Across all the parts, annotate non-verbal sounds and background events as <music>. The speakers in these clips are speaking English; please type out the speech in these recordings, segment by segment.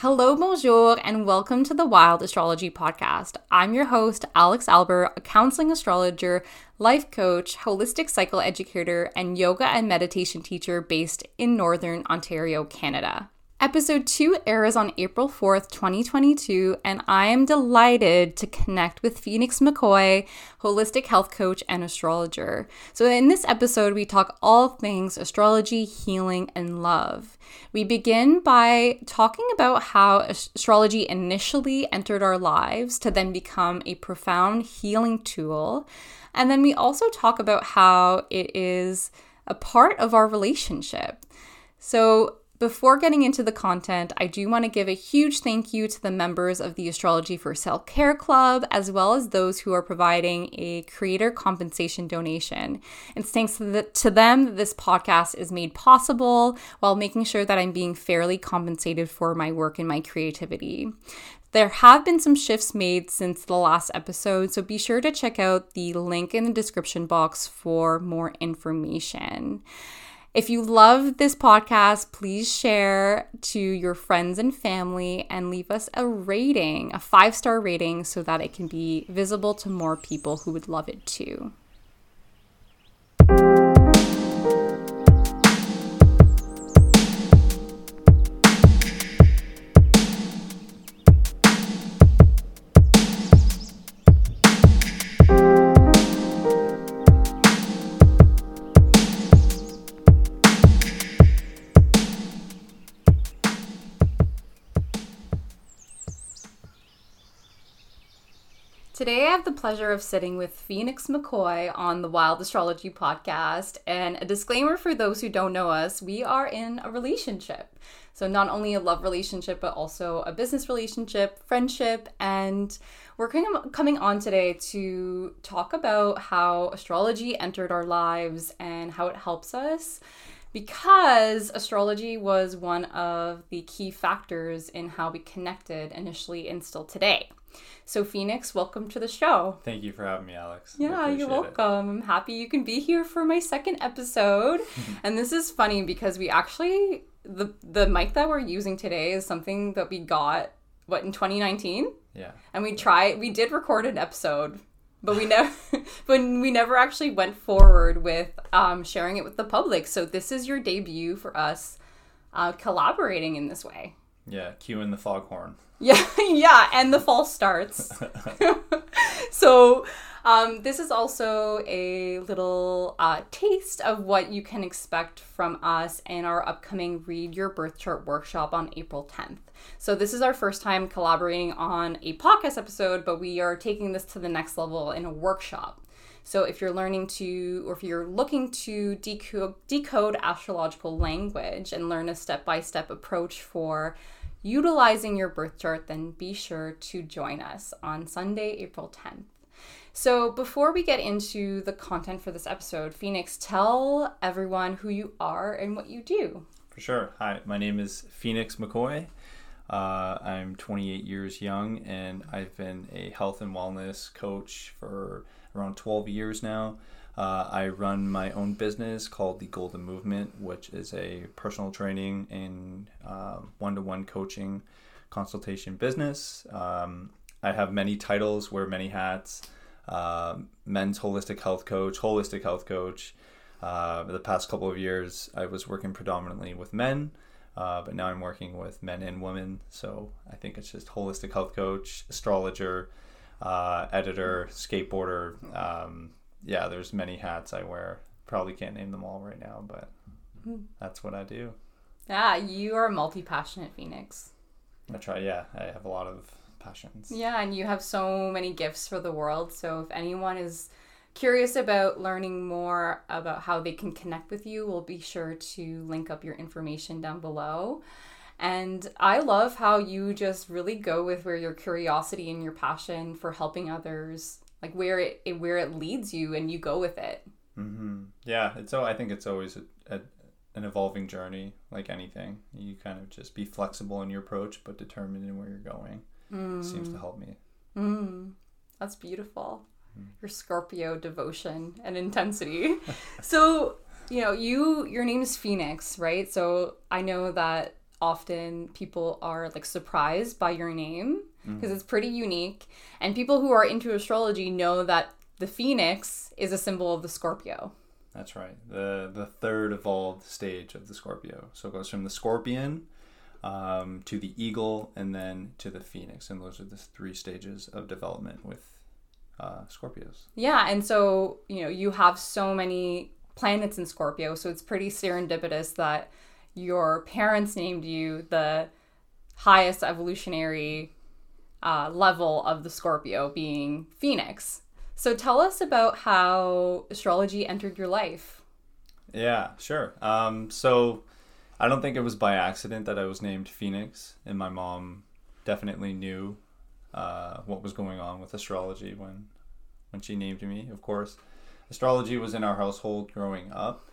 Hello, bonjour, and welcome to the Wild Astrology Podcast. I'm your host, Alex Albert, a counseling astrologer, life coach, holistic cycle educator, and yoga and meditation teacher based in Northern Ontario, Canada. Episode 2 airs on April 4th, 2022, and I am delighted to connect with Phoenix McCoy, holistic health coach and astrologer. So, in this episode, we talk all things astrology, healing, and love. We begin by talking about how astrology initially entered our lives to then become a profound healing tool. And then we also talk about how it is a part of our relationship. So, before getting into the content, I do want to give a huge thank you to the members of the Astrology for Self Care Club, as well as those who are providing a creator compensation donation. It's thanks to, the, to them that this podcast is made possible while making sure that I'm being fairly compensated for my work and my creativity. There have been some shifts made since the last episode, so be sure to check out the link in the description box for more information. If you love this podcast, please share to your friends and family and leave us a rating, a five star rating, so that it can be visible to more people who would love it too. Pleasure of sitting with Phoenix McCoy on the Wild Astrology podcast. And a disclaimer for those who don't know us we are in a relationship. So, not only a love relationship, but also a business relationship, friendship. And we're coming on today to talk about how astrology entered our lives and how it helps us because astrology was one of the key factors in how we connected initially and still today. So, Phoenix, welcome to the show. Thank you for having me, Alex. Yeah, you're welcome. It. I'm happy you can be here for my second episode. <laughs> and this is funny because we actually the the mic that we're using today is something that we got what in 2019. Yeah. And we tried. We did record an episode, but we never when <laughs> we never actually went forward with um, sharing it with the public. So this is your debut for us uh, collaborating in this way. Yeah, cue in the foghorn. Yeah, <laughs> yeah, and the fall starts. <laughs> so, um, this is also a little uh, taste of what you can expect from us in our upcoming Read Your Birth Chart workshop on April 10th. So, this is our first time collaborating on a podcast episode, but we are taking this to the next level in a workshop. So, if you're learning to, or if you're looking to decode, decode astrological language and learn a step by step approach for utilizing your birth chart, then be sure to join us on Sunday, April 10th. So, before we get into the content for this episode, Phoenix, tell everyone who you are and what you do. For sure. Hi, my name is Phoenix McCoy. Uh, I'm 28 years young and I've been a health and wellness coach for around 12 years now. Uh, I run my own business called the Golden Movement, which is a personal training and one to one coaching consultation business. Um, I have many titles, wear many hats uh, men's holistic health coach, holistic health coach. Uh, the past couple of years, I was working predominantly with men. Uh, but now I'm working with men and women. So I think it's just holistic health coach, astrologer, uh, editor, skateboarder, um, yeah, there's many hats I wear. Probably can't name them all right now, but hmm. that's what I do. Yeah, you are a multi passionate Phoenix. I try, yeah. I have a lot of passions. Yeah, and you have so many gifts for the world. So if anyone is curious about learning more about how they can connect with you, we'll be sure to link up your information down below. And I love how you just really go with where your curiosity and your passion for helping others like where it, it where it leads you and you go with it mm-hmm. yeah it's so i think it's always a, a, an evolving journey like anything you kind of just be flexible in your approach but determined in where you're going mm. seems to help me mm. that's beautiful mm. your scorpio devotion and intensity <laughs> so you know you your name is phoenix right so i know that often people are like surprised by your name because it's pretty unique. And people who are into astrology know that the phoenix is a symbol of the Scorpio. That's right. The the third evolved stage of the Scorpio. So it goes from the scorpion um, to the eagle and then to the phoenix. And those are the three stages of development with uh, Scorpios. Yeah, and so, you know, you have so many planets in Scorpio, so it's pretty serendipitous that your parents named you the highest evolutionary uh, level of the Scorpio being Phoenix. So tell us about how astrology entered your life. Yeah, sure. Um, so I don't think it was by accident that I was named Phoenix, and my mom definitely knew uh, what was going on with astrology when when she named me. Of course, astrology was in our household growing up.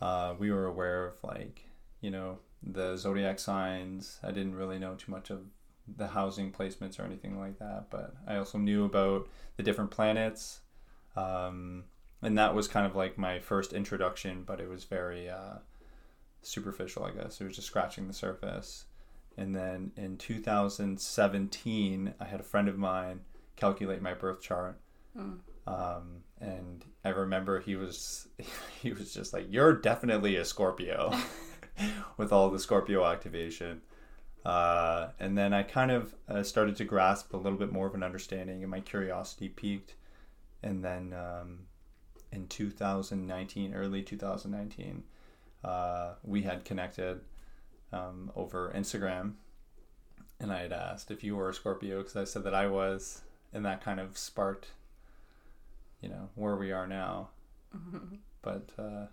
Uh, we were aware of like you know the zodiac signs. I didn't really know too much of the housing placements or anything like that, but I also knew about the different planets. Um, and that was kind of like my first introduction, but it was very uh, superficial, I guess. It was just scratching the surface. And then in 2017, I had a friend of mine calculate my birth chart. Um, and I remember he was <laughs> he was just like, "You're definitely a Scorpio," <laughs> with all the Scorpio activation. Uh, and then I kind of uh, started to grasp a little bit more of an understanding, and my curiosity peaked. And then um, in 2019, early 2019, uh, we had connected um, over Instagram, and I had asked if you were a Scorpio because I said that I was, and that kind of sparked, you know, where we are now. But uh,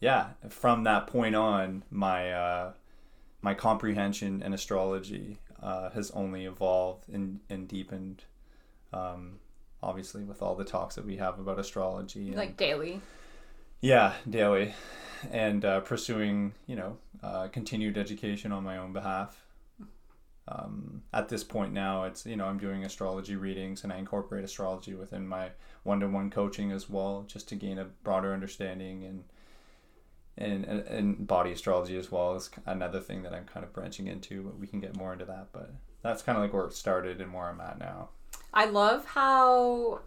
yeah, from that point on, my uh, my comprehension in astrology uh, has only evolved and, and deepened. Um, obviously, with all the talks that we have about astrology, and, Like daily. yeah, daily, and uh, pursuing, you know, uh, continued education on my own behalf. Um, at this point now, it's you know I'm doing astrology readings and I incorporate astrology within my one-to-one coaching as well, just to gain a broader understanding and and and, and body astrology as well is another thing that I'm kind of branching into. But we can get more into that. But that's kind of like where it started and where I'm at now. I love how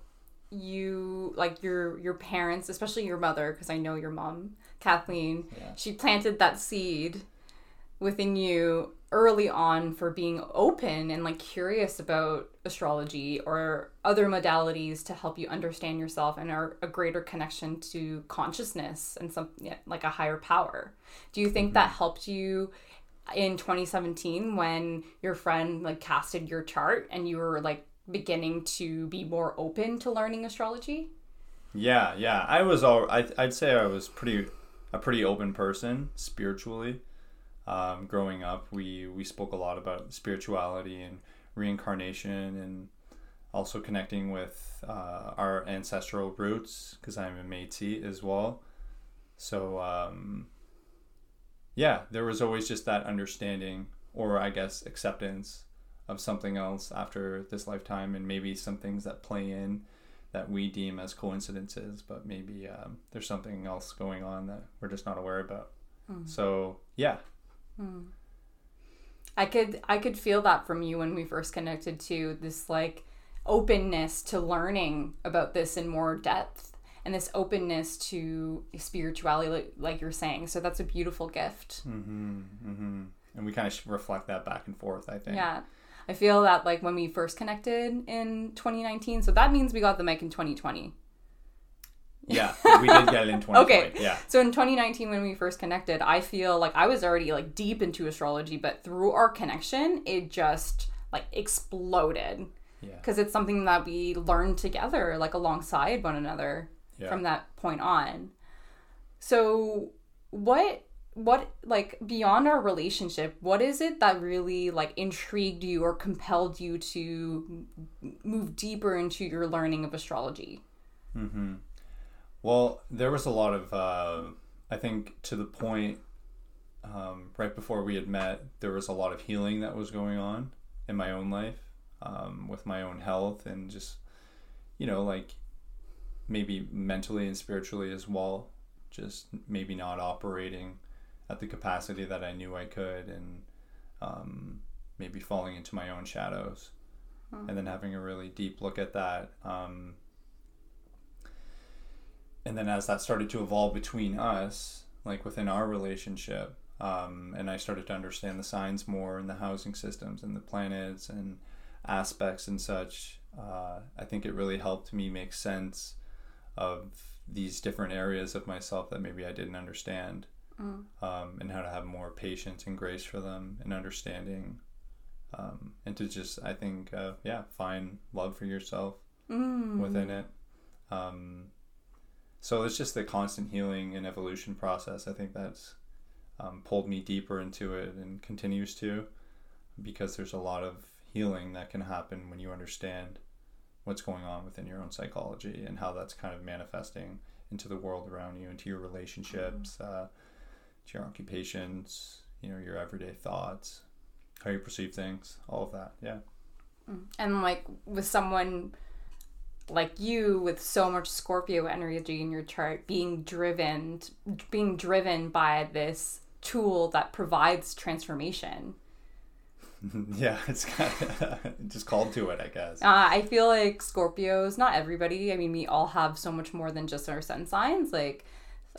you like your your parents, especially your mother, because I know your mom, Kathleen. Yeah. She planted that seed within you early on for being open and like curious about astrology or other modalities to help you understand yourself and are a greater connection to consciousness and some yeah, like a higher power. Do you think mm-hmm. that helped you in 2017 when your friend like casted your chart and you were like beginning to be more open to learning astrology? Yeah, yeah. I was all. I, I'd say I was pretty a pretty open person spiritually. Um, growing up, we we spoke a lot about spirituality and reincarnation, and also connecting with uh, our ancestral roots because I'm a Métis as well. So um, yeah, there was always just that understanding, or I guess acceptance of something else after this lifetime, and maybe some things that play in that we deem as coincidences, but maybe um, there's something else going on that we're just not aware about. So yeah, I could I could feel that from you when we first connected to this like openness to learning about this in more depth and this openness to spirituality like, like you're saying. So that's a beautiful gift. hmm hmm and we kind of reflect that back and forth. I think. Yeah. I feel that like when we first connected in 2019, so that means we got the mic in 2020. Yeah, we did get it in <laughs> 2020. Okay. Yeah. So in 2019 when we first connected, I feel like I was already like deep into astrology, but through our connection, it just like exploded. Yeah. Cuz it's something that we learned together like alongside one another Yeah. from that point on. So what what like beyond our relationship, what is it that really like intrigued you or compelled you to move deeper into your learning of astrology? Mm-hmm. Well, there was a lot of, uh, I think, to the point um, right before we had met, there was a lot of healing that was going on in my own life um, with my own health and just, you know, like maybe mentally and spiritually as well. Just maybe not operating at the capacity that I knew I could, and um, maybe falling into my own shadows, and then having a really deep look at that. Um, and then as that started to evolve between us, like within our relationship, um, and I started to understand the signs more and the housing systems and the planets and aspects and such, uh, I think it really helped me make sense of these different areas of myself that maybe I didn't understand, Mm. um, and how to have more patience and grace for them and understanding, um, and to just I think uh, yeah find love for yourself Mm. within it. Um, so it's just the constant healing and evolution process. I think that's um, pulled me deeper into it and continues to, because there's a lot of healing that can happen when you understand what's going on within your own psychology and how that's kind of manifesting into the world around you, into your relationships, uh, to your occupations, you know, your everyday thoughts, how you perceive things, all of that. Yeah. and like with someone like you with so much scorpio energy in your chart being driven being driven by this tool that provides transformation <laughs> yeah, it's kind of <laughs> just called to it, I guess. uh, i feel like scorpios not everybody i mean we all have so much more than just our sun signs like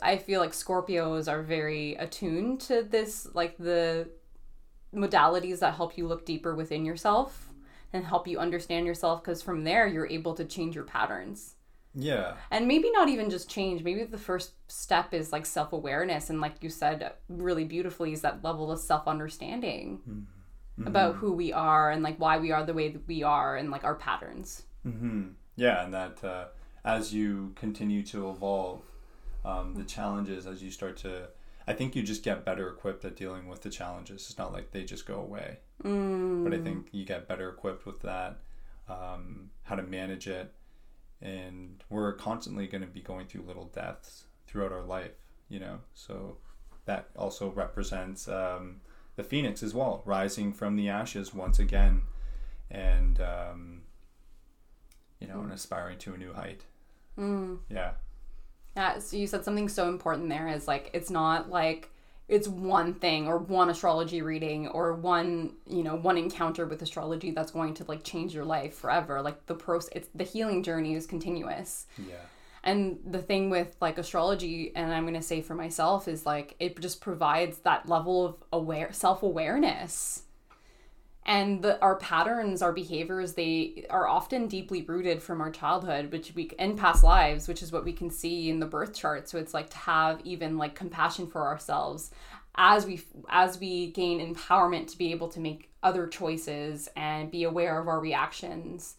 i feel like scorpios are very attuned to this like the modalities that help you look deeper within yourself and help you understand yourself because from there you're able to change your patterns. Yeah. and maybe not even just change maybe the first step is like self-awareness and like you said really beautifully is that level of self-understanding about who we are and like why we are the way that we are and like our patterns. Hmm Yeah, and that uh, as you continue to evolve, um, the challenges as you start to, I think you just get better equipped at dealing with the challenges. It's not like they just go away, mm. but I think you get better equipped with that, um, how to manage it, and we're constantly going to be going through little deaths throughout our life, you know. So that also represents um, the phoenix as well, rising from the ashes once again, and um, you know, and aspiring to a new height. Mm. Yeah. Yeah, so you said something so important there is like it's not like it's one thing or one astrology reading or one, you know, one encounter with astrology that's going to like change your life forever. Like the process it's the healing journey is continuous. Yeah. And the thing with like astrology and I'm going to say for myself is like it just provides that level of aware self-awareness. And the, our patterns, our behaviors, they are often deeply rooted from our childhood, which we in past lives, which is what we can see in the birth chart. So it's like to have even like compassion for ourselves as we as we gain empowerment to be able to make other choices and be aware of our reactions.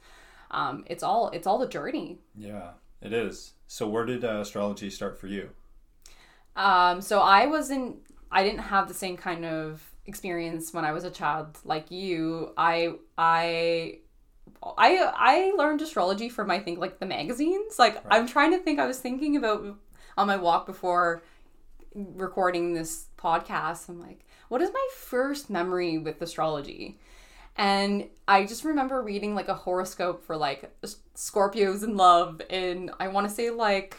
Um, it's all it's all the journey. Yeah, it is. So where did uh, astrology start for you? Um, so I wasn't, I didn't have the same kind of experience when I was a child like you. I, I, I, I learned astrology from I think like the magazines. Like I'm trying to think. I was thinking about on my walk before recording this podcast. I'm like, what is my first memory with astrology? And I just remember reading like a horoscope for like Scorpios in love, and I want to say like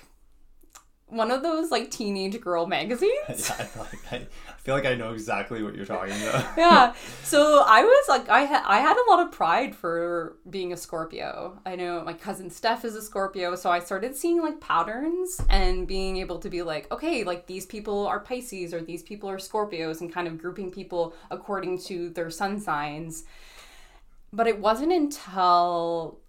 one of those like teenage girl magazines. <laughs> yeah, I feel, like I, I feel like I know exactly what you're talking about. <laughs> yeah. <laughs> So I was like, I had I had a lot of pride for being a Scorpio. I know my cousin Steph is a Scorpio, so I started seeing like patterns and being able to be like, okay, like these people are Pisces or these people are Scorpios, and kind of grouping people according to their sun signs. But it wasn't until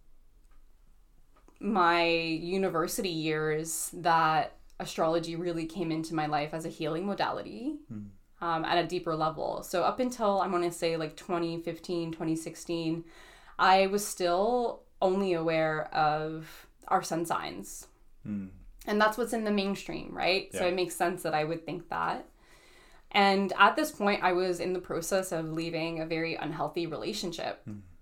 my university years that astrology really came into my life as a healing modality um, at a deeper level. So, up until I'm going to say like 2015, 2016, I was still only aware of our sun signs. Hmm. And that's what's in the mainstream, right? So, it makes sense that I would think that. And at this point, I was in the process of leaving a very unhealthy relationship.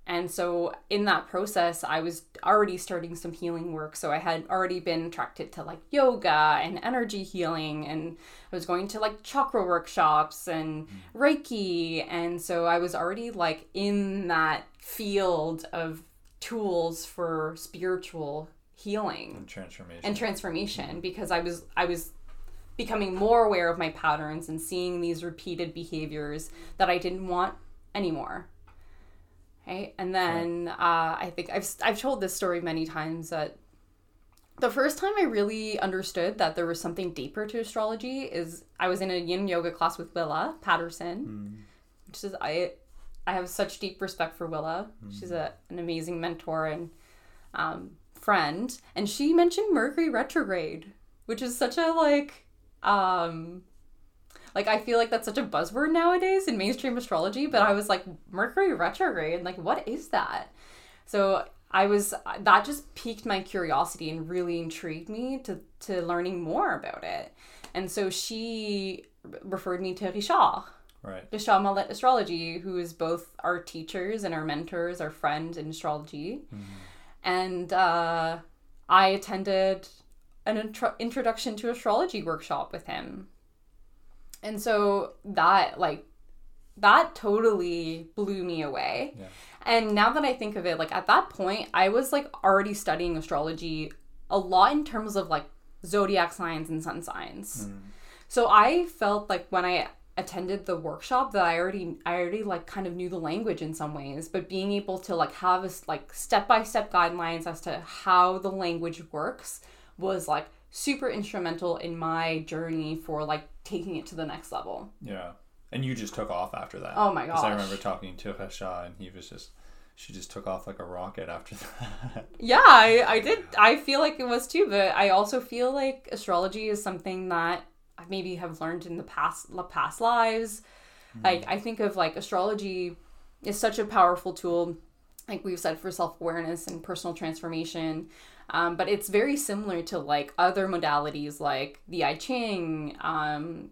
And so, in that process, I was already starting some healing work. So, I had already been attracted to like yoga and energy healing, and I was going to like chakra workshops and mm-hmm. Reiki. And so, I was already like in that field of tools for spiritual healing And transformation. and transformation mm-hmm. because I was I was becoming more aware of my patterns and seeing these repeated behaviors that I didn't want anymore. Right? And then uh, I think I've, I've told this story many times that the first time I really understood that there was something deeper to astrology is I was in a yin yoga class with Willa Patterson, Mm. which is I I have such deep respect for Willa. She's a, an amazing mentor and um, friend, and she mentioned Mercury retrograde, which is such a like um like I feel like that's such a buzzword nowadays in mainstream astrology, but I was like Mercury retrograde, like what is that? So I was that just piqued my curiosity and really intrigued me to to learning more about it. And so she referred me to Richard, Right. Richard Mallet Astrology, who is both our teachers and our mentors, our friend in astrology. And uh, I attended an intro- introduction to astrology workshop with him. And so that, like, that totally blew me away. Yeah. And now that I think of it, like, at that point, I was, like, already studying astrology a lot in terms of, like, zodiac signs and sun signs. Hmm. So I felt like when I attended the workshop that I already I already like kind of knew the language in some ways, but being able to like have a like step by step guidelines as to how the language works was like super instrumental in my journey for like taking it to the next level. Yeah. And you just took off after that. Oh my 'Cause I remember talking to Richard and he was just, she just took off like a rocket after <laughs> that. Yeah, I, I did. I feel like it was too, but I also feel like astrology is something that I maybe have learned in the past the past lives. Hmm. Like I think of like astrology is such a powerful tool, like we've said for self awareness and personal transformation. Um, but it's very similar to like other modalities like the I Ching, um,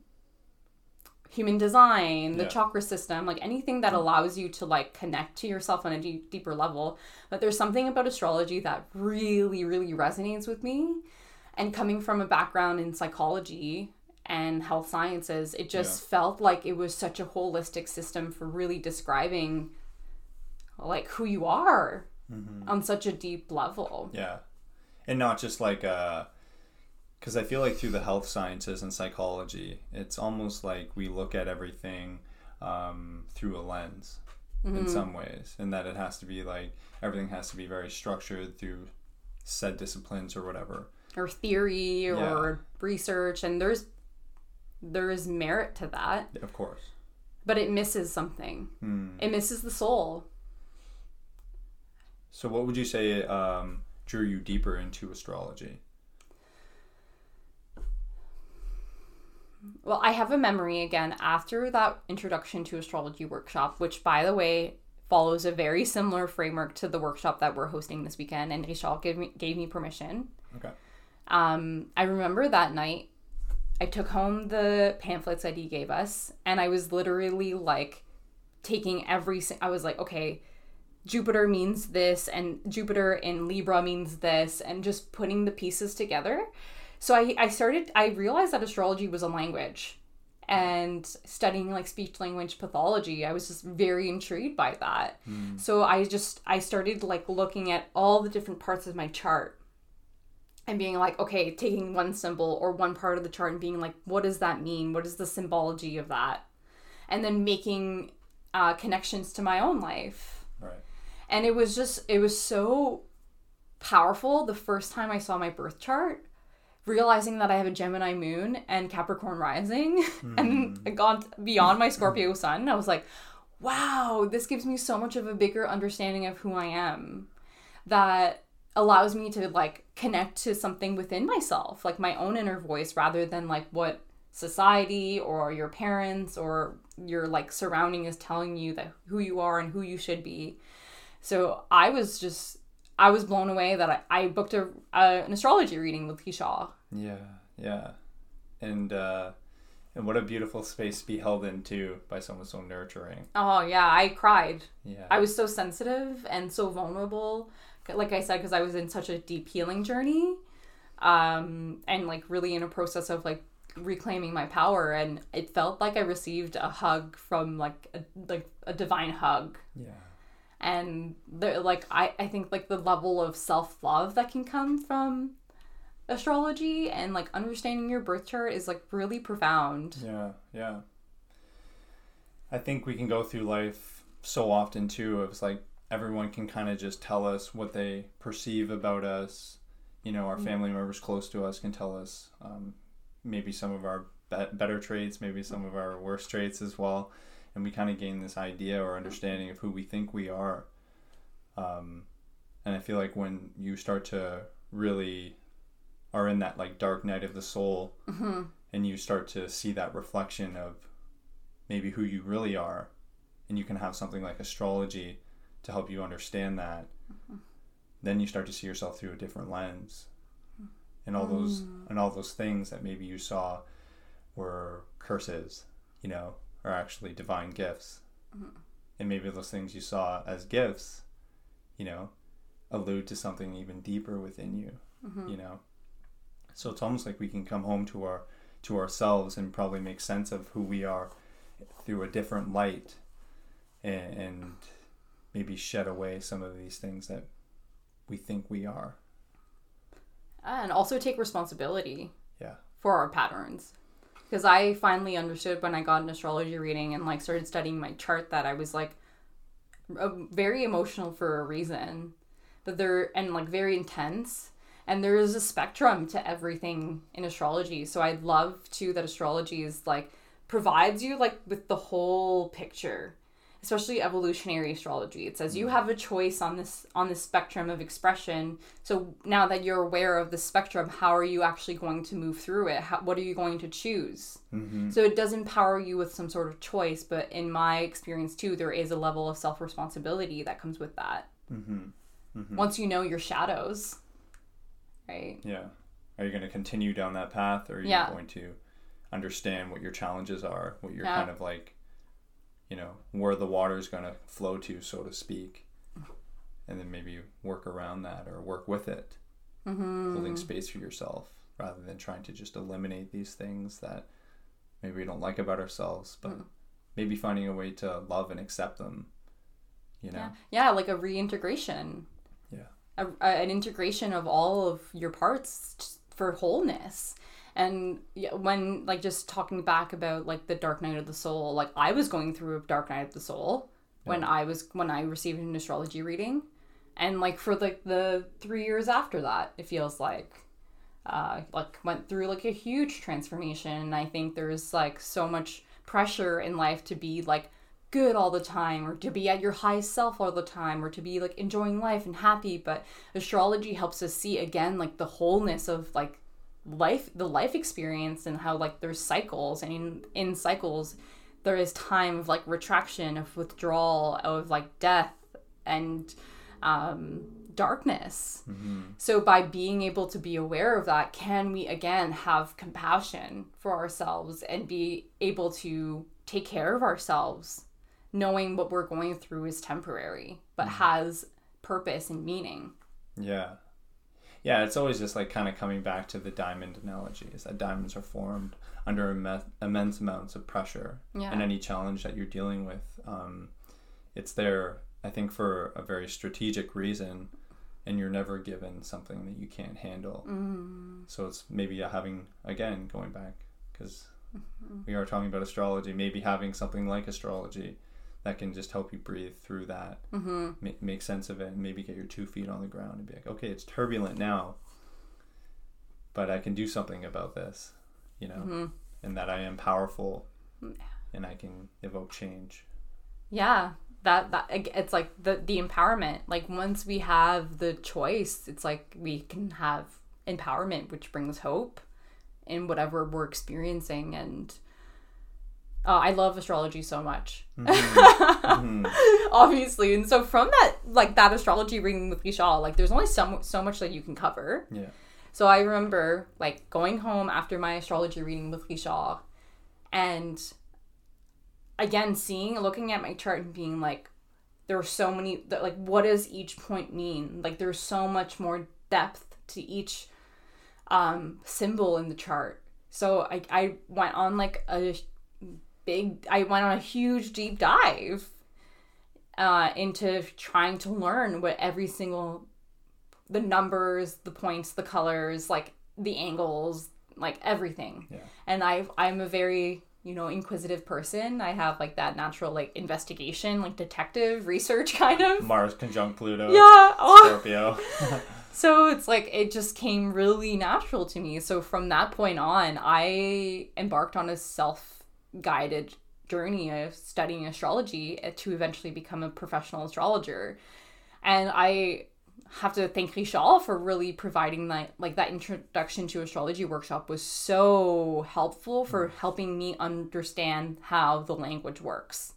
human design, the Yeah. chakra system, like anything that allows you to like connect to yourself on a deep, deeper level. But there's something about astrology that really, really resonates with me. And coming from a background in psychology and health sciences, it just felt like it was such a holistic system for really describing like who you are on such a deep level. Yeah. And not just like uh because I feel like through the health sciences and psychology, it's almost like we look at everything um, through a lens in some ways, and that it has to be like everything has to be very structured through said disciplines or whatever. or theory or research and there's there is merit to that. Of course. but it misses something. It misses the soul. So, what would you say um, drew you deeper into astrology? well i have a memory again after that introduction to astrology workshop which by the way follows a very similar framework to the workshop that we're hosting this weekend and Richard gave me gave me permission Okay. um, I remember that night, I took home the pamphlets that he gave us, and I was literally like taking every. I was like, okay, Jupiter means this, and Jupiter in Libra means this, and just putting the pieces together. So I, I started. I realized that astrology was a language, and studying like speech language pathology, I was just very intrigued by that. So I just I started like looking at all the different parts of my chart and being like, okay, taking one symbol or one part of the chart and being like, what does that mean? What is the symbology of that? And then making uh, connections to my own life. And it was just, it was so powerful the first time I saw my birth chart, realizing that I have a Gemini moon and Capricorn rising <laughs> and hmm. it gone beyond my Scorpio sun. I was like, wow, this gives me so much of a bigger understanding of who I am that allows me to like connect to something within myself, like my own inner voice, rather than like what society or your parents or your like surrounding is telling you that who you are and who you should be. So I was just I was blown away that I, I booked a, uh, an astrology reading with Richard. Yeah. Yeah. And uh, and what a beautiful space to be held into by someone so nurturing. Oh yeah, I cried. Yeah. I was so sensitive and so vulnerable. Like I said, because I was in such a deep healing journey, um, and like really in a process of like reclaiming my power, and it felt like I received a hug from like a, like a divine hug. yeah. And the like I, I think like the level of self-love that can come from astrology and like understanding your birth chart is like really profound. Yeah, yeah. I think we can go through life so often too. It's like everyone can kind of just tell us what they perceive about us. You know, our family members close to us can tell us um, maybe some of our be- better traits, maybe some of our worst traits as well, and we kind of gain this idea or understanding of who we think we are. Um, and I feel like when you start to really are in that like dark night of the soul, mm-hmm. and you start to see that reflection of maybe who you really are, and you can have something like astrology to help you understand that, mm-hmm. then you start to see yourself through a different lens. And all those mm. and all those things that maybe you saw were curses, you know, are actually divine gifts. Mm-hmm. And maybe those things you saw as gifts, you know, allude to something even deeper within you, mm-hmm. you know. So it's almost like we can come home to our to ourselves and probably make sense of who we are through a different light and, and maybe shed away some of these things that we think we are. And also take responsibility Yeah. for our patterns. Because I finally understood when I got an astrology reading and like started studying my chart that I was like very emotional for a reason. But they're and like very intense. And there is a spectrum to everything in astrology. So I love too that astrology is like provides you like with the whole picture especially evolutionary astrology it says you have a choice on this on this spectrum of expression so now that you're aware of the spectrum how are you actually going to move through it how, what are you going to choose Mm-hmm. so it does empower you with some sort of choice but in my experience too there is a level of self-responsibility that comes with that Mm-hmm. once you know your shadows right Yeah. Are you going to continue down that path or are you Yeah. going to understand what your challenges are, what you're Yeah. kind of like, you know, where the water is going to flow to, so to speak, and then maybe work around that or work with it, mm-hmm. holding space for yourself rather than trying to just eliminate these things that maybe we don't like about ourselves, but Mm. maybe finding a way to love and accept them, you know? yeah yeah like a reintegration Yeah. a, a- an integration of all of your parts for wholeness and when like just talking back about like the dark night of the soul like i was going through a dark night of the soul when i was when i received an astrology reading. And like for like the three years after that it feels like uh like went through like a huge transformation. And i think there's like so much pressure in life to be like good all the time or to be at your highest self all the time or to be like enjoying life and happy. But astrology helps us see again like the wholeness of like life the life experience and how like there's cycles and in, in cycles there is time of like retraction of withdrawal of like death and um darkness. So by being able to be aware of that can we again have compassion for ourselves and be able to take care of ourselves knowing what we're going through is temporary but has purpose and meaning? Yeah. Yeah, it's always just like kind of coming back to the diamond analogy is that diamonds are formed under imme- immense amounts of pressure. Yeah. And any challenge that you're dealing with, um, it's there, I think, for a very strategic reason, and you're never given something that you can't handle. Mm. So it's maybe having, again, going back, because we are talking about astrology, maybe having something like astrology that can just help you breathe through that mm-hmm. make, make sense of it and maybe get your two feet on the ground and be like okay it's turbulent now but i can do something about this you know Mm-hmm. and that i am powerful and i can evoke change yeah that that it's like the the empowerment like once we have the choice it's like we can have empowerment which brings hope in whatever we're experiencing and uh, i love astrology so much. <laughs> Obviously. And so from that like that astrology reading with Richard, like there's only so, so much that you can cover. Yeah. So I remember like going home after my astrology reading with Richard and again seeing looking at my chart and being like there are so many like what does each point mean? Like there's so much more depth to each um symbol in the chart. So I I went on like a big I went on a huge deep dive uh into trying to learn what every single the numbers, the points, the colors, like the angles, like everything. Yeah. And I I'm a very you know inquisitive person. I have like that natural like investigation, like detective research <laughs> kind of. Mars conjunct Pluto. Yeah. Oh. Scorpio. <laughs> <laughs> So it's like it just came really natural to me. So from that point on, I embarked on a self guided journey of studying astrology uh, to eventually become a professional astrologer. And I have to thank Richard for really providing that like that introduction to astrology workshop was so helpful for helping me understand how the language works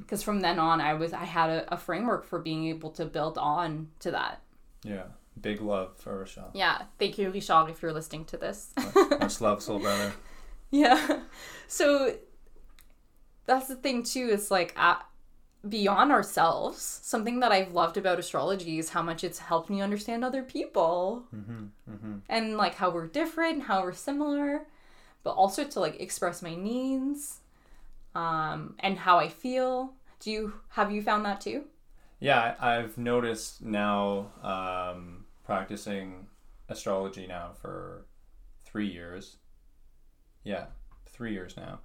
because from then on i was i had a, a framework for being able to build on to that yeah. Big love for Richard. yeah thank you richard if you're listening to this Much love, soul <laughs> brother. yeah so that's the thing too it's like uh, beyond ourselves something that i've loved about astrology is how much it's helped me understand other people and like how we're different how we're similar but also to like express my needs um and how i feel do you have you found that too Yeah, I've noticed now um, practicing astrology now for three years. Yeah, three years now.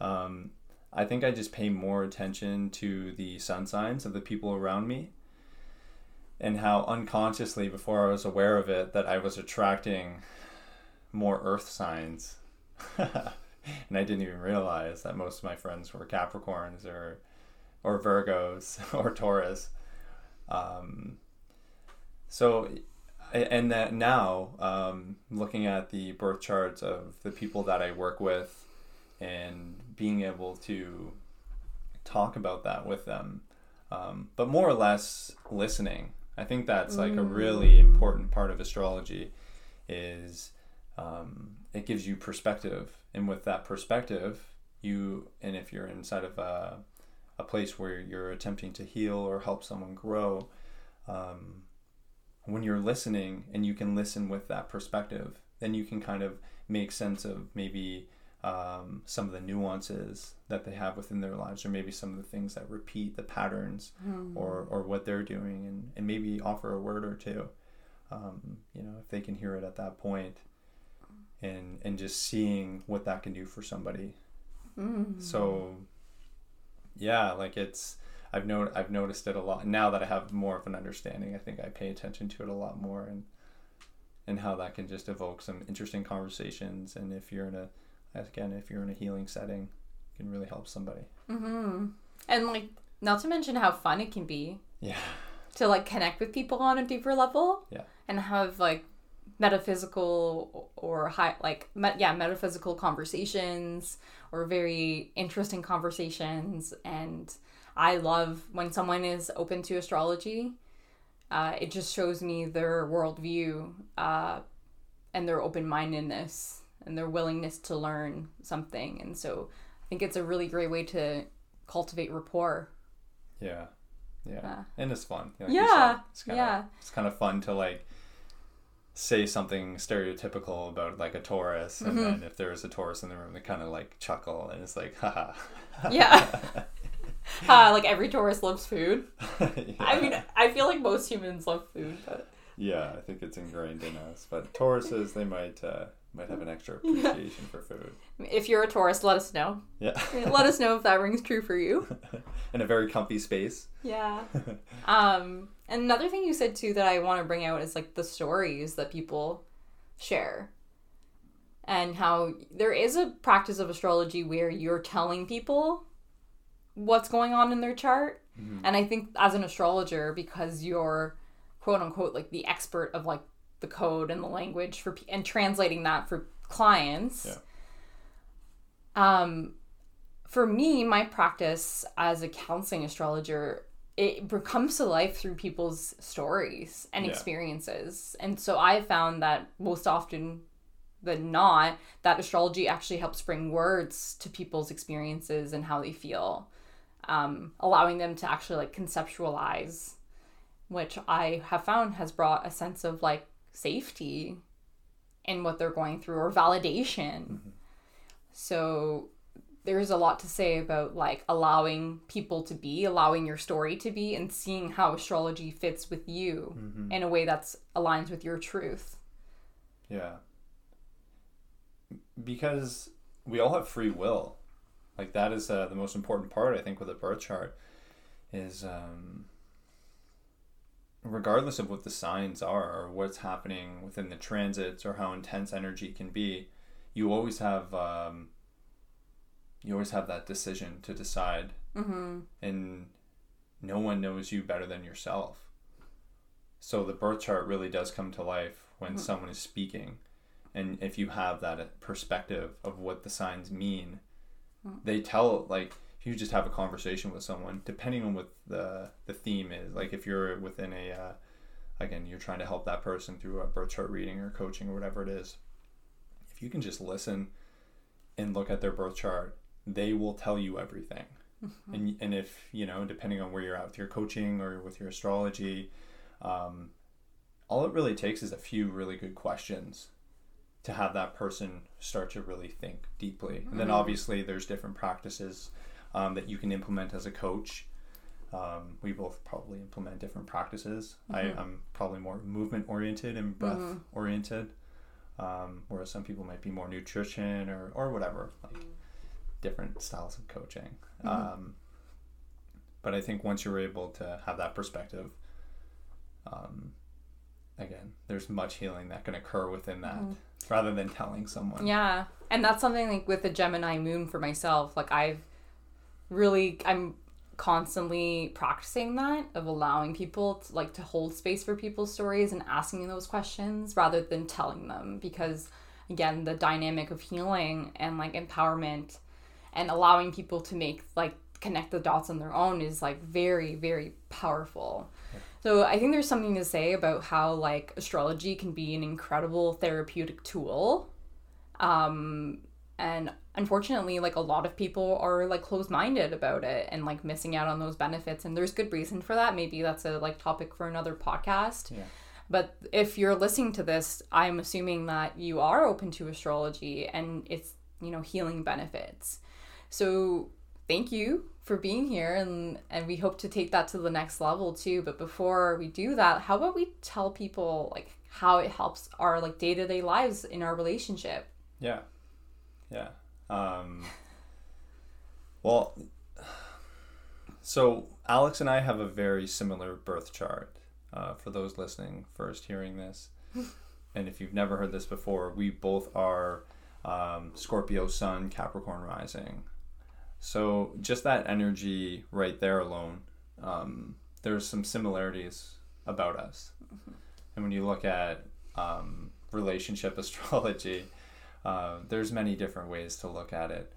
Um, I think I just pay more attention to the sun signs of the people around me and how unconsciously, before I was aware of it, that I was attracting more earth signs. <laughs> and I didn't even realize that most of my friends were Capricorns or or Virgos <laughs> or Taurus. Um, so, and that now, um, looking at the birth charts of the people that I work with and being able to talk about that with them, um, but more or less listening. I think that's like a really important part of astrology is um, it gives you perspective. And with that perspective, you, and if you're inside of a, a place where you're attempting to heal or help someone grow, um, when you're listening and you can listen with that perspective, then you can kind of make sense of maybe um, some of the nuances that they have within their lives, or maybe some of the things that repeat the patterns or, or what they're doing, and, and maybe offer a word or two. Um, you know, if they can hear it at that point, and and just seeing what that can do for somebody. So, yeah, like it's I've known I've noticed it a lot now that I have more of an understanding. I think I pay attention to it a lot more, and and how that can just evoke some interesting conversations. And if you're in a again, if you're in a healing setting, it can really help somebody. mm-hmm. and like not to mention how fun it can be Yeah, to like connect with people on a deeper level Yeah. and have like metaphysical or high like me- yeah metaphysical conversations or very interesting conversations and i love when someone is open to astrology uh, it just shows me their worldview uh, and their open-mindedness and their willingness to learn something and so i think it's a really great way to cultivate rapport yeah, yeah, Yeah. and it's fun. Like Yeah, it's kinda, yeah. It's kind of fun to like say something stereotypical about like a Taurus, and Mm-hmm. then if there's a Taurus in the room, they kind of like chuckle, and it's like, haha. <laughs> yeah <laughs> uh, like every Taurus loves food <laughs> I mean, I feel like most humans love food, but Yeah, I think it's ingrained in us. But Tauruses, they might uh, might have an extra <laughs> appreciation for food. if you're a Taurus, let us know. Yeah, <laughs> Let us know if that <laughs> rings true for you. in a very comfy space. Yeah. Um, another thing you said too that I want to bring out is like the stories that people share. And how there is a practice of astrology where you're telling people what's going on in their chart. And I think as an astrologer, because you're quote unquote like the expert of like the code and the language for and translating that for clients. Yeah. Um, for me, my practice as a counseling astrologer, it comes to life through people's stories and Yeah. experiences. And so I found that most often than not, that astrology actually helps bring words to people's experiences and how they feel, um, allowing them to actually like conceptualize, which I have found has brought a sense of like safety in what they're going through or validation. So there's a lot to say about like allowing people to be, allowing your story to be, and seeing how astrology fits with you in a way that's aligns with your truth. Yeah, because we all have free will. Like that is uh, the most important part, I think, with a birth chart, is um, regardless of what the signs are or what's happening within the transits or how intense energy can be, you always have um, you always have that decision to decide, Mm-hmm. and no one knows you better than yourself. So the birth chart really does come to life when someone is speaking, and if you have that perspective of what the signs mean, they tell like you just have a conversation with someone, depending on what the the theme is. Like if you're within a uh, again, you're trying to help that person through a birth chart reading or coaching or whatever it is. If you can just listen and look at their birth chart, they will tell you everything. And and if you know, depending on where you're at with your coaching or with your astrology, um, all it really takes is a few really good questions to have that person start to really think deeply. And then obviously there's different practices um, that you can implement as a coach. Um, we both probably implement different practices. I, I'm probably more movement oriented and breath oriented, um, whereas some people might be more nutrition or, or whatever, like different styles of coaching. Um, but I think once you're able to have that perspective, um, again, there's much healing that can occur within that rather than telling someone. Yeah. And that's something like with the Gemini moon for myself. Like I've really I'm constantly practicing that of allowing people to like to hold space for people's stories and asking those questions rather than telling them because again the dynamic of healing and like empowerment and allowing people to make like connect the dots on their own is like very very powerful. So i think there's something to say about how like astrology can be an incredible therapeutic tool um and unfortunately like a lot of people are like closed-minded about it and like missing out on those benefits and there's good reason for that maybe that's a like topic for another podcast Yeah. but if you're listening to this i'm assuming that you are open to astrology and it's you know healing benefits so thank you for being here and and we hope to take that to the next level too but before we do that how about we tell people like how it helps our like day-to-day lives in our relationship Yeah. Yeah. Um, well, so Alex and I have a very similar birth chart. Uh, for those listening, first hearing this, <laughs> and if you've never heard this before, we both are um, Scorpio Sun, Capricorn Rising. So just that energy right there alone, um, there's some similarities about us. And when you look at um, relationship <laughs> astrology, uh, there's many different ways to look at it.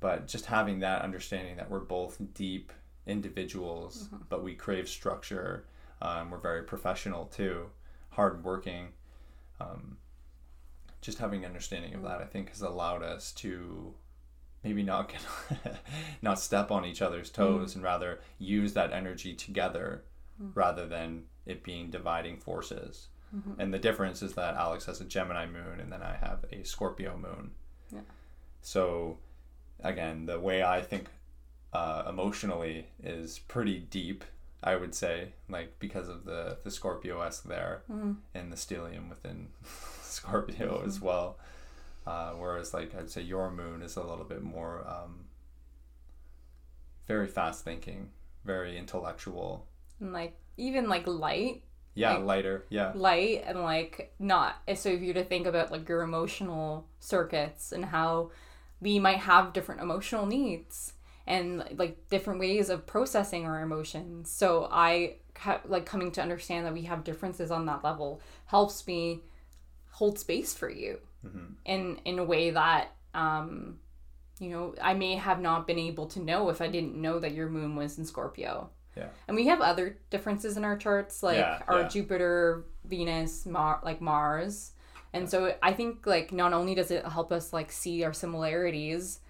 But just having that understanding that we're both deep individuals, but we crave structure. Um, we're very professional too, hardworking. Um, just having understanding of that, I think, has allowed us to maybe not get <laughs> not step on each other's toes and rather use that energy together rather than it being dividing forces. And the difference is that Alex has a Gemini moon and then I have a Scorpio moon. Yeah. So again, the way I think uh, emotionally is pretty deep, I would say, like because of the the Scorpio esque there and the stellium within <laughs> Scorpio as well. Uh, whereas, like I'd say, your moon is a little bit more um, very fast thinking, very intellectual. and like even like light Yeah, Like- lighter. Yeah, light and like not so if you to think about like your emotional circuits and how we might have different emotional needs and like different ways of processing our emotions. So i like coming to understand that we have differences on that level helps me hold space for you in in a way that um you know i may have not been able to know if i didn't know that your moon was in scorpio yeah, and we have other differences in our charts, like Yeah, our yeah. Jupiter, Venus, Mar- like Mars. And so I think like not only does it help us like see our similarities,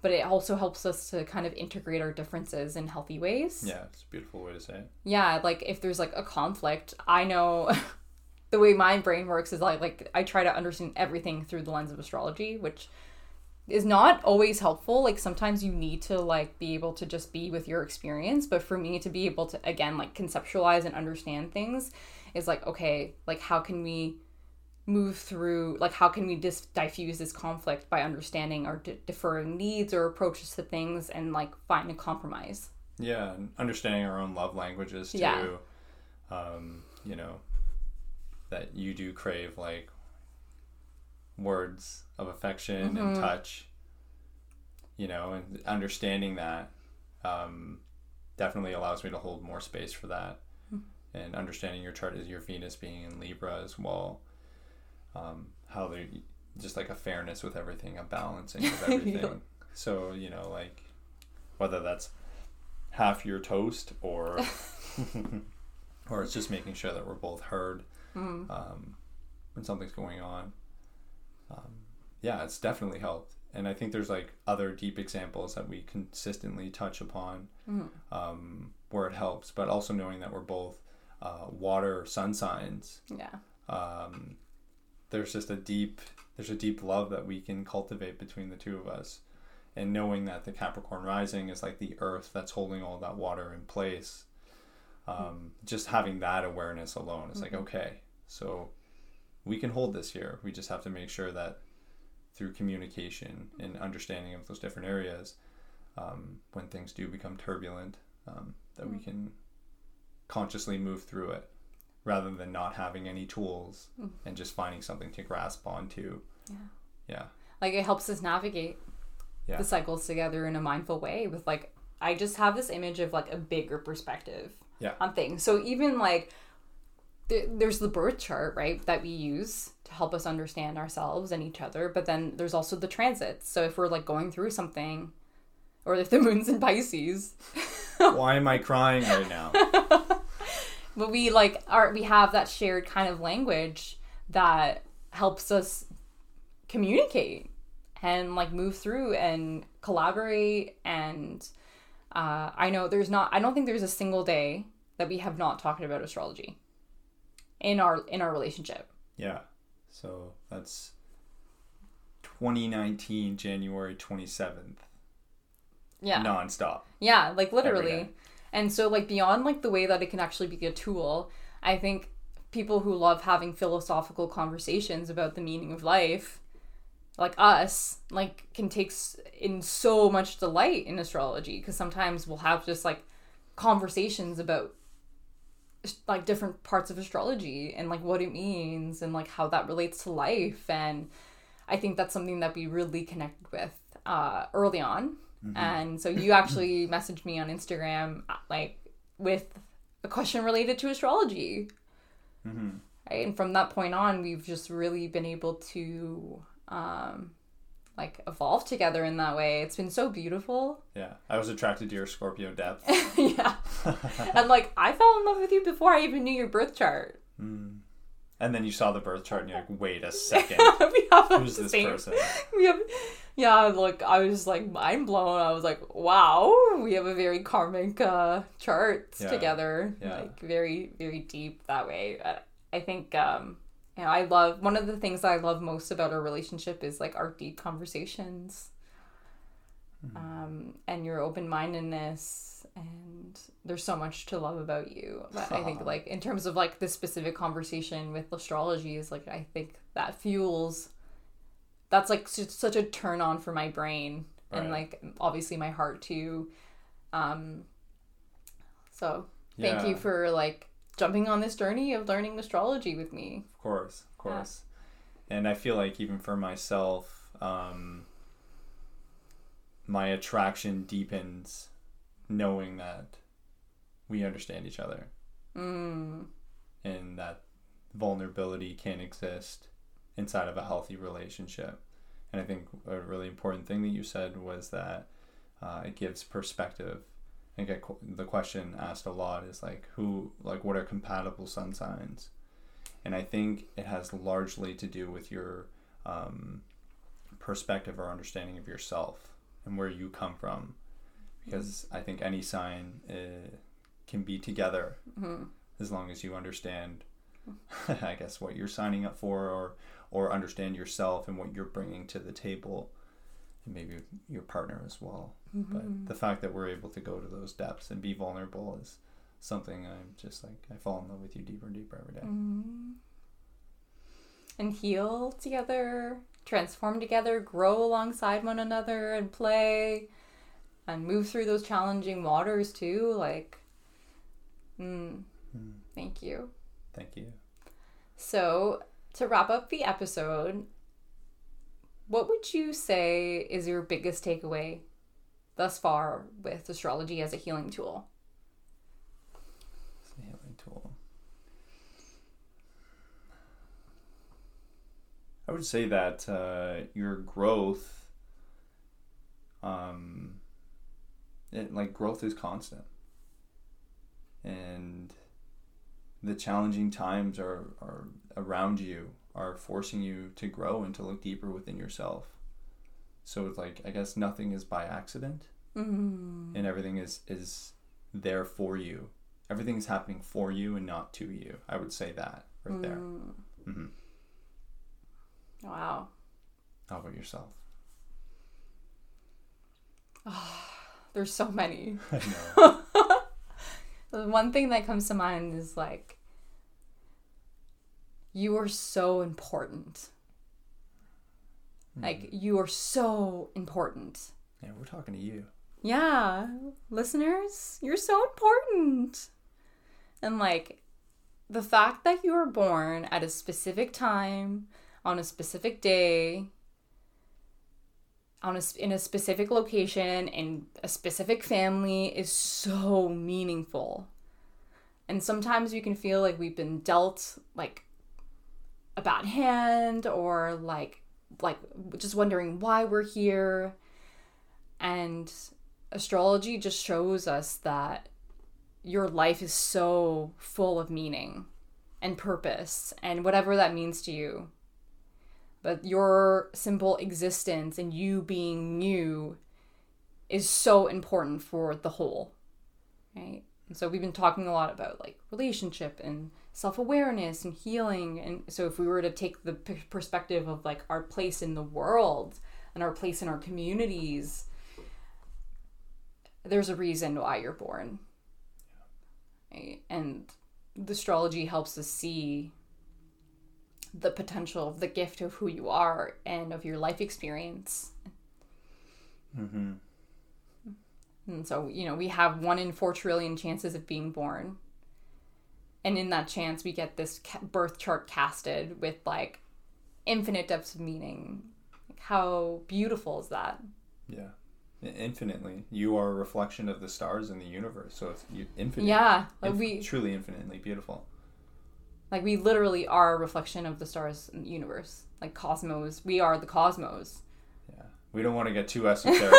but it also helps us to kind of integrate our differences in healthy ways. yeah. It's a beautiful way to say it. Yeah, like if there's like a conflict, I know <laughs> the way my brain works is like like I try to understand everything through the lens of astrology, which is not always helpful. Like sometimes you need to like be able to just be with your experience, but for me to be able to again like conceptualize and understand things is like okay, like how can we move through like how can we dis- diffuse this conflict by understanding our d- differing needs or approaches to things and like find a compromise Yeah, understanding our own love languages too. Yeah. Um, you know, that you do crave like words of affection and touch. You know, and understanding that um, definitely allows me to hold more space for that. And understanding your chart is your Venus being in Libra as well. Um, how they just like a fairness with everything, a balancing of <laughs> everything. So, you know, like whether that's half your toast or <laughs> <laughs> or it's just making sure that we're both heard um, when something's going on um, yeah it's definitely helped. And i think there's like other deep examples that we consistently touch upon um, where it helps but also knowing that we're both uh, water sun signs. Yeah. Um, there's just a deep there's a deep love that we can cultivate between the two of us. And knowing that the capricorn rising is like the earth that's holding all that water in place um, just having that awareness alone is like okay. So we can hold this here we just have to make sure that through communication and understanding of those different areas um, when things do become turbulent um, that we can consciously move through it rather than not having any tools and just finding something to grasp onto Yeah. yeah like it helps us navigate Yeah. the cycles together in a mindful way with like i just have this image of like a bigger perspective Yeah. on things so even like th- there's the birth chart right that we use to help us understand ourselves and each other but then there's also the transits. So if we're like going through something or if the moon's in pisces <laughs> why am i crying right now? <laughs> But we like are we have that shared kind of language that helps us communicate and like move through and collaborate and uh, i know there's not i don't think there's a single day that we have not talked about astrology in our in our relationship. Yeah. So that's 2019 january 27th yeah. Nonstop. Yeah, like literally. And so like beyond like the way that it can actually be a tool, I think people who love having philosophical conversations about the meaning of life, like us, like can take in so much delight in astrology because sometimes we'll have just like conversations about like different parts of astrology and like what it means and like how that relates to life and I think that's something that we really connected with uh, early on. And so you <laughs> actually messaged me on Instagram uh, like with a question related to astrology. Right? And from that point on, we've just really been able to um, like evolve together in that way. It's been so beautiful. <laughs> yeah i was attracted to your scorpio depth <laughs> yeah. <laughs> and like I fell in love with you before I even knew your birth chart. and then you saw the birth chart and you're like wait a second we have who's this same person we have yeah like i was like mind blown i was like wow we have a very karmic uh charts Yeah. together Yeah. like very very deep that way i think um know i love one of the things i love most about our relationship is like our deep conversations Mm-hmm. um and your open-mindedness and there's so much to love about you but i think <laughs> like in terms of like this specific conversation with astrology is like i think that fuels that's like su- such a turn on for my brain and like obviously my heart too um so thank Yeah. you for like jumping on this journey of learning astrology with me Of course, of course. And I feel like even for myself, um, my attraction deepens knowing that we understand each other mm, and that vulnerability can exist inside of a healthy relationship. And I think a really important thing that you said was that uh, it gives perspective. I think I, the question asked a lot is like who, like what are compatible sun signs? And I think it has largely to do with your um, perspective or understanding of yourself and where you come from. Because I think any sign uh, can be together mhm. as long as you understand <laughs> i guess what you're signing up for or or understand yourself and what you're bringing to the table and maybe your partner as well but the fact that we're able to go to those depths and be vulnerable is something i'm just like i fall in love with you deeper and deeper every day Mm. and heal together, transform together, grow alongside one another, and play and move through those challenging waters too. Like, mm, Mm. thank you. Thank you. So, to wrap up the episode, what would you say is your biggest takeaway thus far with astrology as a healing tool? It's a healing tool. I would say that uh, your growth, um, it, like growth is constant, and the challenging times are are around you are forcing you to grow and to look deeper within yourself. So it's like I guess nothing is by accident, Mm. and everything is is there for you. Everything is happening for you and not to you. I would say that right there. Mm. hmm Wow. How about yourself? <sighs> There's so many. <laughs> I know. <laughs> One thing that comes to mind is like, you are so important. Hmm. Like, you are so important. yeah, we're talking to you. Yeah, listeners, you're so important. And like, the fact that you were born at a specific time, on a specific day, on a, in a specific location, in a specific family is so meaningful. And sometimes we can feel like we've been dealt like a bad hand or like like just wondering why we're here. And astrology just shows us that your life is so full of meaning and purpose and whatever that means to you. But your simple existence and you being you is so important for the whole, right? And so we've been talking a lot about like relationship and self awareness and healing. And so if we were to take the p- perspective of like our place in the world and our place in our communities, there's a reason why you're born. Right? And the astrology helps us see the potential of the gift of who you are and of your life experience. Mm-hmm. And so, you know, we have one in four trillion chances of being born. And in that chance, we get this ca- birth chart casted with like infinite depths of meaning. Like, how beautiful is that? Yeah. Infinitely, you are a reflection of the stars in the universe, so it's infinite. Yeah, like Inf- we truly infinitely beautiful. like we literally are a reflection of the stars in the universe. Like cosmos, we are the cosmos. Yeah, we don't want to get too esoteric.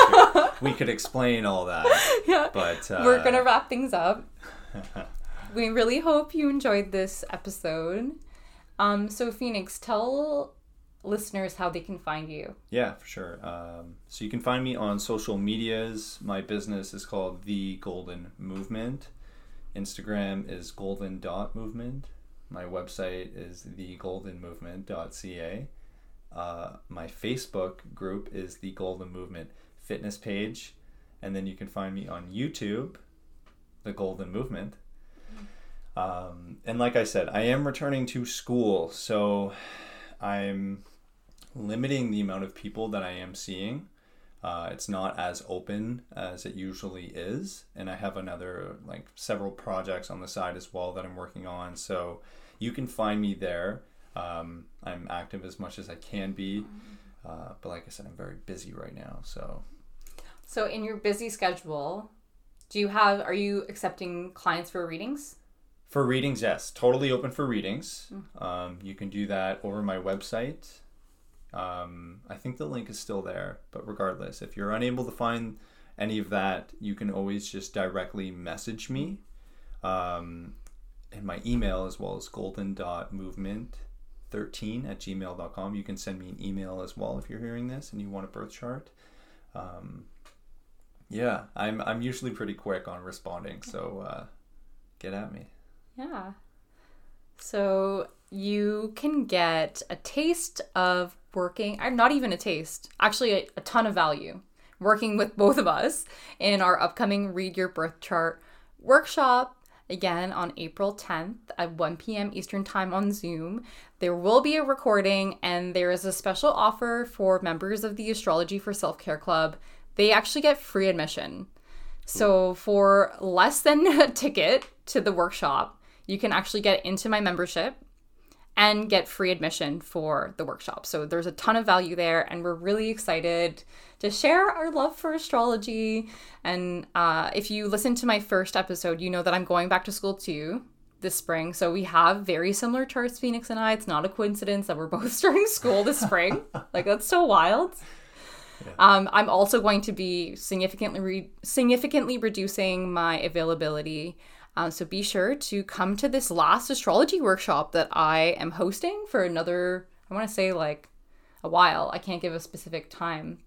<laughs> we could explain all that, Yeah. but uh, We're gonna wrap things up. <laughs> we really hope you enjoyed this episode. Um, so Phoenix, tell listeners how they can find you. Yeah, for sure. Um, so you can find me on social medias. My business is called The Golden Movement. Instagram is golden dot movement. My website is thegoldenmovement.ca. Uh, my Facebook group is The Golden Movement Fitness page. And then you can find me on YouTube, The Golden Movement. Um, and like I said, I am returning to school, so I'm limiting the amount of people that I am seeing. Uh, it's not as open as it usually is, and I have another like several projects on the side as well that I'm working on. So you can find me there. Um, I'm active as much as I can be, uh, but like I said, I'm very busy right now. So So in your busy schedule, do you have are you accepting clients for readings? For readings, yes, totally open for readings. Um, you can do that over my website. Um, I think the link is still there, but regardless, if you're unable to find any of that, you can always just directly message me. Um, and my email as well as golden.movement13 at gmail.com. You can send me an email as well if you're hearing this and you want a birth chart. Um, yeah, I'm, I'm usually pretty quick on responding, so uh, get at me. Yeah. So you can get a taste of working, or not even a taste, actually a, a ton of value working with both of us in our upcoming Read Your Birth Chart workshop again on April 10th at 1 p.m. Eastern Time on Zoom. There will be a recording, and there is a special offer for members of the Astrology for Self Care Club. They actually get free admission. So, for less than <laughs> a ticket to the workshop, you can actually get into my membership and get free admission for the workshop. So there's a ton of value there, and we're really excited to share our love for astrology. And uh, if you listen to my first episode, you know that I'm going back to school too this spring. So we have very similar charts, Phoenix and I. It's not a coincidence that we're <laughs> both starting school this spring. like that's so wild. Yeah. Um, I'm also going to be significantly re- significantly reducing my availability uh, so be sure to come to this last astrology workshop that I am hosting for another, I want to say like a while. I can't give a specific time.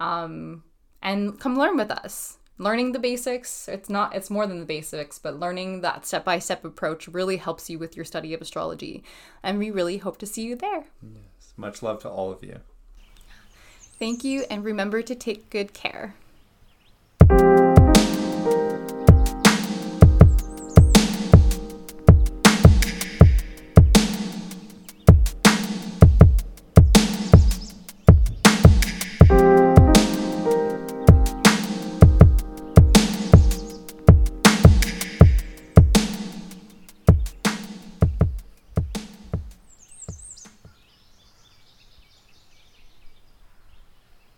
Um, and come learn with us. Learning the basics, it's not, it's more than the basics, but learning that step by step approach really helps you with your study of astrology. And we really hope to see you there. Yes. Much love to all of you. Thank you, and remember to take good care.